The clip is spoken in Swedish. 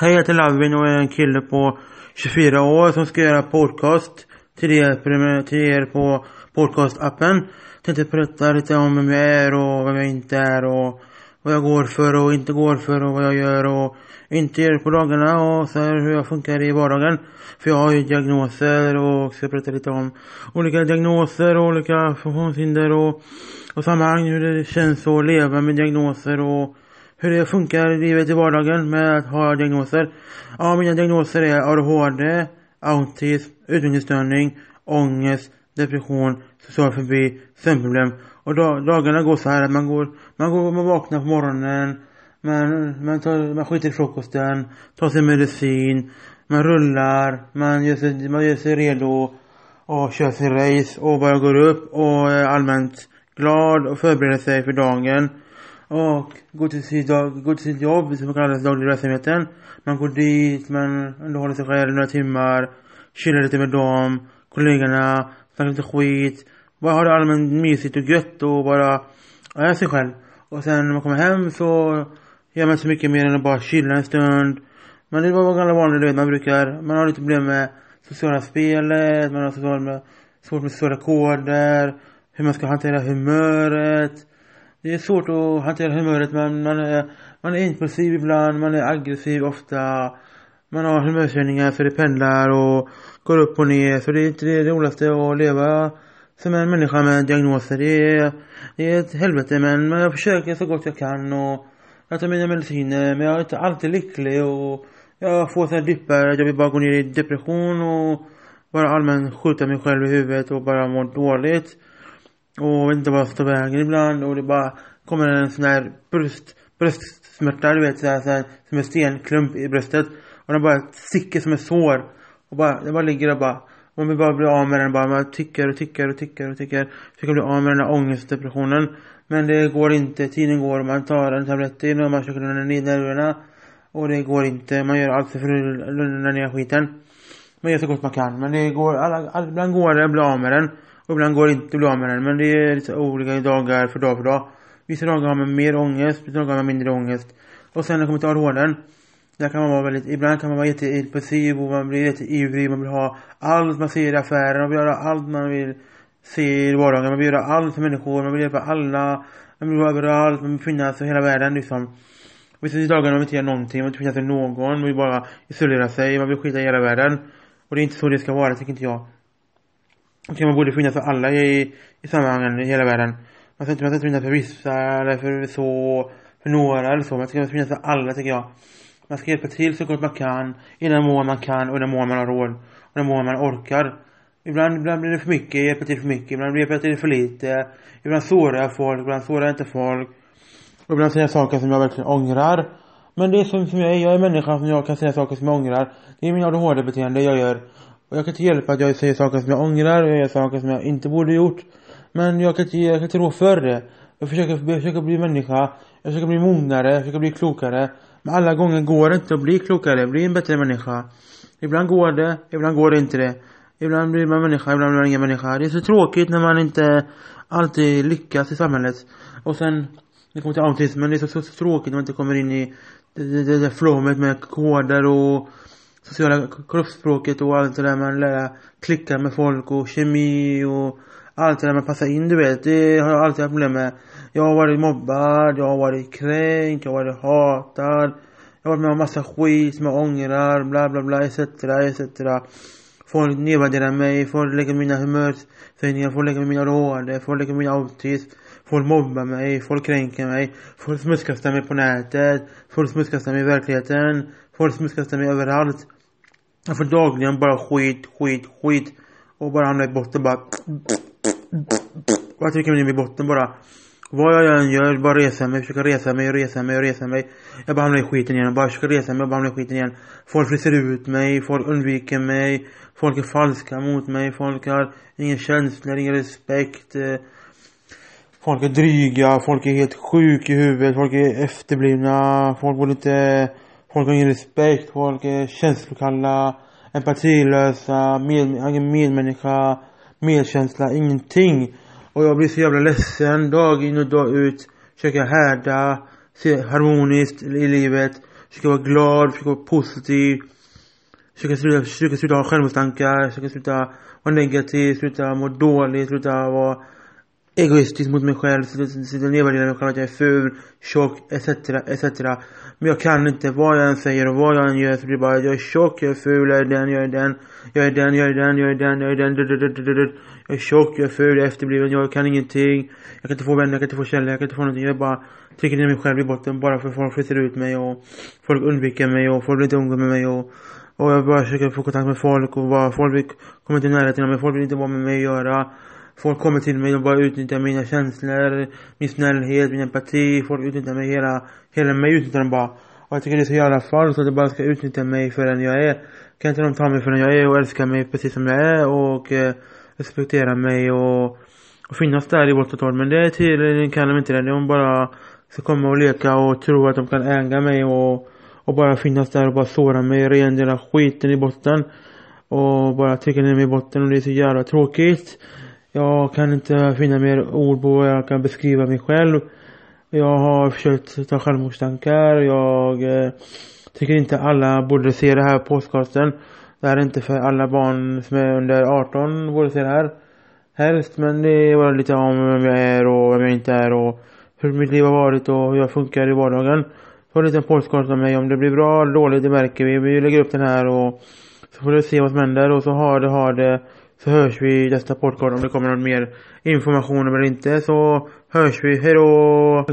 Hej, jag heter Lavin och är en kille på 24 år som ska göra podcast till er, till er på podcastappen. Tänkte berätta lite om vem jag är och vem jag inte är och vad jag går för och inte går för och vad jag gör och inte gör på dagarna och så här hur jag funkar i vardagen. För jag har ju diagnoser och ska berätta lite om olika diagnoser och olika funktionshinder och, och sammanhang hur det känns att leva med diagnoser och hur det funkar i livet i vardagen med att ha diagnoser. Ja, mina diagnoser är ADHD, autism, utvecklingsstörning, ångest, depression, social fobi, sömnproblem. Och dag, dagarna går så här att man går, man går, man vaknar på morgonen, man, man, tar, man skiter i frukosten, tar sin medicin, man rullar, man gör sig, man gör sig redo och kör sin race och bara går upp och är allmänt glad och förbereder sig för dagen. Och går till sitt, dag, går till sitt jobb som kallas dagliga verksamheten. Man går dit, man underhåller sig själv några timmar, chillar lite med dem, kollegorna, snackar lite skit. Bara har det allmänt mysigt och gött och bara är sig själv. Och sen när man kommer hem så gör man så mycket mer än att bara chilla en stund. Men det var gamla vanliga, du vet, man brukar, man har lite problem med sociala spelet, man har social med, svårt med sociala koder, hur man ska hantera humöret. Det är svårt att hantera humöret, men man är, man är impulsiv ibland, man är aggressiv ofta. Man har humörsvängningar så det pendlar och går upp och ner. Så det är inte det roligaste att leva som en människa med diagnoser. Det är, det är ett helvete men jag försöker så gott jag kan och jag tar mina mediciner men jag är inte alltid lycklig och jag får sådana dippar att jag vill bara gå ner i depression och bara allmänt skjuta mig själv i huvudet och bara må dåligt. Och vet inte vart jag ska ta vägen ibland och det bara kommer en sån här bröst, bröstsmärta du vet såhär, såhär som en stenklump i bröstet. Och den bara sticker som ett sår. Och bara, den bara ligger där bara. Och man vill bara bli av med den bara. Man tycker och tycker och tycker och tycker. Försöker bli av med den här ångestdepressionen. Men det går inte. Tiden går och man tar en tablett in och man försöker lugna ner nerverna. Och det går inte. Man gör allt för att lugna ner skiten. Man gör så gott man kan. Men det går, alla, alla, ibland går det att bli av med den. Och ibland går det inte att bli av med den. Men det är lite olika dagar för dag för dag. Vissa dagar har man mer ångest, vissa dagar har man mindre ångest. Och sen när det kommer till adhdn. Där kan man vara väldigt, ibland kan man vara jätteimpulsiv och man blir jätteivrig. Man vill ha allt man ser i affären. Man vill göra allt man vill se i vardagen. Man vill göra allt för människor. Man vill hjälpa alla. Man vill vara överallt. Man vill finnas i hela världen liksom. Vissa dagar man vill inte göra någonting. Man vill inte finnas för någon. Man vill bara isolera sig. Man vill skita i hela världen. Och det är inte så det ska vara, tycker inte jag. Okej, man borde finnas för alla i, i sammanhangen i hela världen. Man ska inte, man ska inte finnas för vissa eller för så, för några eller så. Man ska finnas för alla tycker jag. Man ska hjälpa till så gott man kan, i den mån man kan och i den mån man har råd. Och i den mån man orkar. Ibland, ibland blir det för mycket, hjälpa till för mycket. Ibland blir det till för lite. Ibland sårar jag folk, ibland sårar jag inte folk. Och ibland säger jag saker som jag verkligen ångrar. Men det är som, som jag är, jag är människa som jag kan säga saker som jag ångrar. Det är min ADHD-beteende jag gör. Och jag kan inte hjälpa att jag säger saker som jag ångrar och jag gör saker som jag inte borde gjort. Men jag kan inte, jag kan inte rå för det. Jag försöker, jag försöker bli människa. Jag försöker bli mognare, jag försöker bli klokare. Men alla gånger går det inte att bli klokare, bli en bättre människa. Ibland går det, ibland går det inte det. Ibland blir man människa, ibland blir man ingen människa. Det är så tråkigt när man inte alltid lyckas i samhället. Och sen, det kommer till autismen, det är så, så, så tråkigt när man inte kommer in i det, det, det där flowet med koder och sociala kroppsspråket och allt det där man lär klicka med folk och kemi och allt det där man passar in du vet. Det har jag alltid haft problem med. Jag har varit mobbad, jag har varit kränkt, jag har varit hatad. Jag har varit med om massa skit som jag ångrar, bla bla bla etc etc. Folk nedvärderar mig, folk lägger mina humörsvängningar, folk lägger mina råd, folk lägger min autism. Folk mobbar mig, folk kränker mig, folk smutskastar mig på nätet, folk smutskastar mig i verkligheten, folk smutskastar mig överallt. Jag får dagligen bara skit, skit, skit. Och bara hamnar i botten bara. Jag trycker mig ner i botten bara. Vad jag än gör, bara resa mig, försöka resa mig, resa mig, resa mig. Jag bara hamnar i skiten igen, bara försöker resa mig bara hamnar i skiten igen. Folk fryser ut mig, folk undviker mig. Folk är falska mot mig, folk har ingen känsla, ingen respekt. Folk är dryga, folk är helt sjuka i huvudet, folk är efterblivna, folk borde inte Folk har ingen respekt, folk är känslokalla, empatilösa, med, ingen medmänniska, medkänsla, ingenting. Och jag blir så jävla ledsen dag in och dag ut. Försöker härda, se harmoniskt i livet. Försöker vara glad, försöker vara positiv. Försöker sluta, försöker sluta ha självmordstankar, försöker sluta vara negativ, sluta må dåligt, sluta vara egoistisk mot mig själv, sitter nedvärdera mig själv att jag är ful, tjock, etc, etc. Men jag kan inte, vad jag än säger och vad jag än gör så blir det bara jag är tjock, jag är ful, jag är den, jag är den, jag är den, jag är den, jag är den, jag är den, jag är tjock, jag är ful, jag är efterbliven, jag kan ingenting. Jag kan inte få vänner, jag kan inte få kärlek, jag kan inte få någonting. Jag bara trycker ner mig själv i botten bara för att folk fryser ut mig och folk undviker mig och folk vill inte umgås med mig och och jag bara försöker få kontakt med folk och bara, folk vill komma inte i närheten av mig, folk vill inte vara med mig och göra. Folk kommer till mig och bara utnyttjar mina känslor, min snällhet, min empati. Folk utnyttjar mig, hela, hela mig utnyttjar de bara. Och jag tycker det är så jävla falskt att de bara ska utnyttja mig för den jag är. Kan inte de ta mig för den jag är och älska mig precis som jag är och eh, respektera mig och, och finnas där i vårt totalt. Men det är tydligen kan de inte det. De bara ska komma och leka och tro att de kan äga mig och, och bara finnas där och bara såra mig, rendela skiten i botten. Och bara trycka ner mig i botten och det är så jävla tråkigt. Jag kan inte finna mer ord på hur jag kan beskriva mig själv. Jag har försökt ta självmordstankar. Jag eh, tycker inte alla borde se det här podcasten. Det här är inte för alla barn som är under 18 borde se det här. Helst, men det är bara lite om vem jag är och vem jag inte är och hur mitt liv har varit och hur jag funkar i vardagen. Så en liten podcast om mig. Om det blir bra eller dåligt, det märker vi. Vi lägger upp den här och så får du se vad som händer och så har det, har det. Så hörs vi i nästa podcast om det kommer någon mer information eller inte så hörs vi. Hejdå!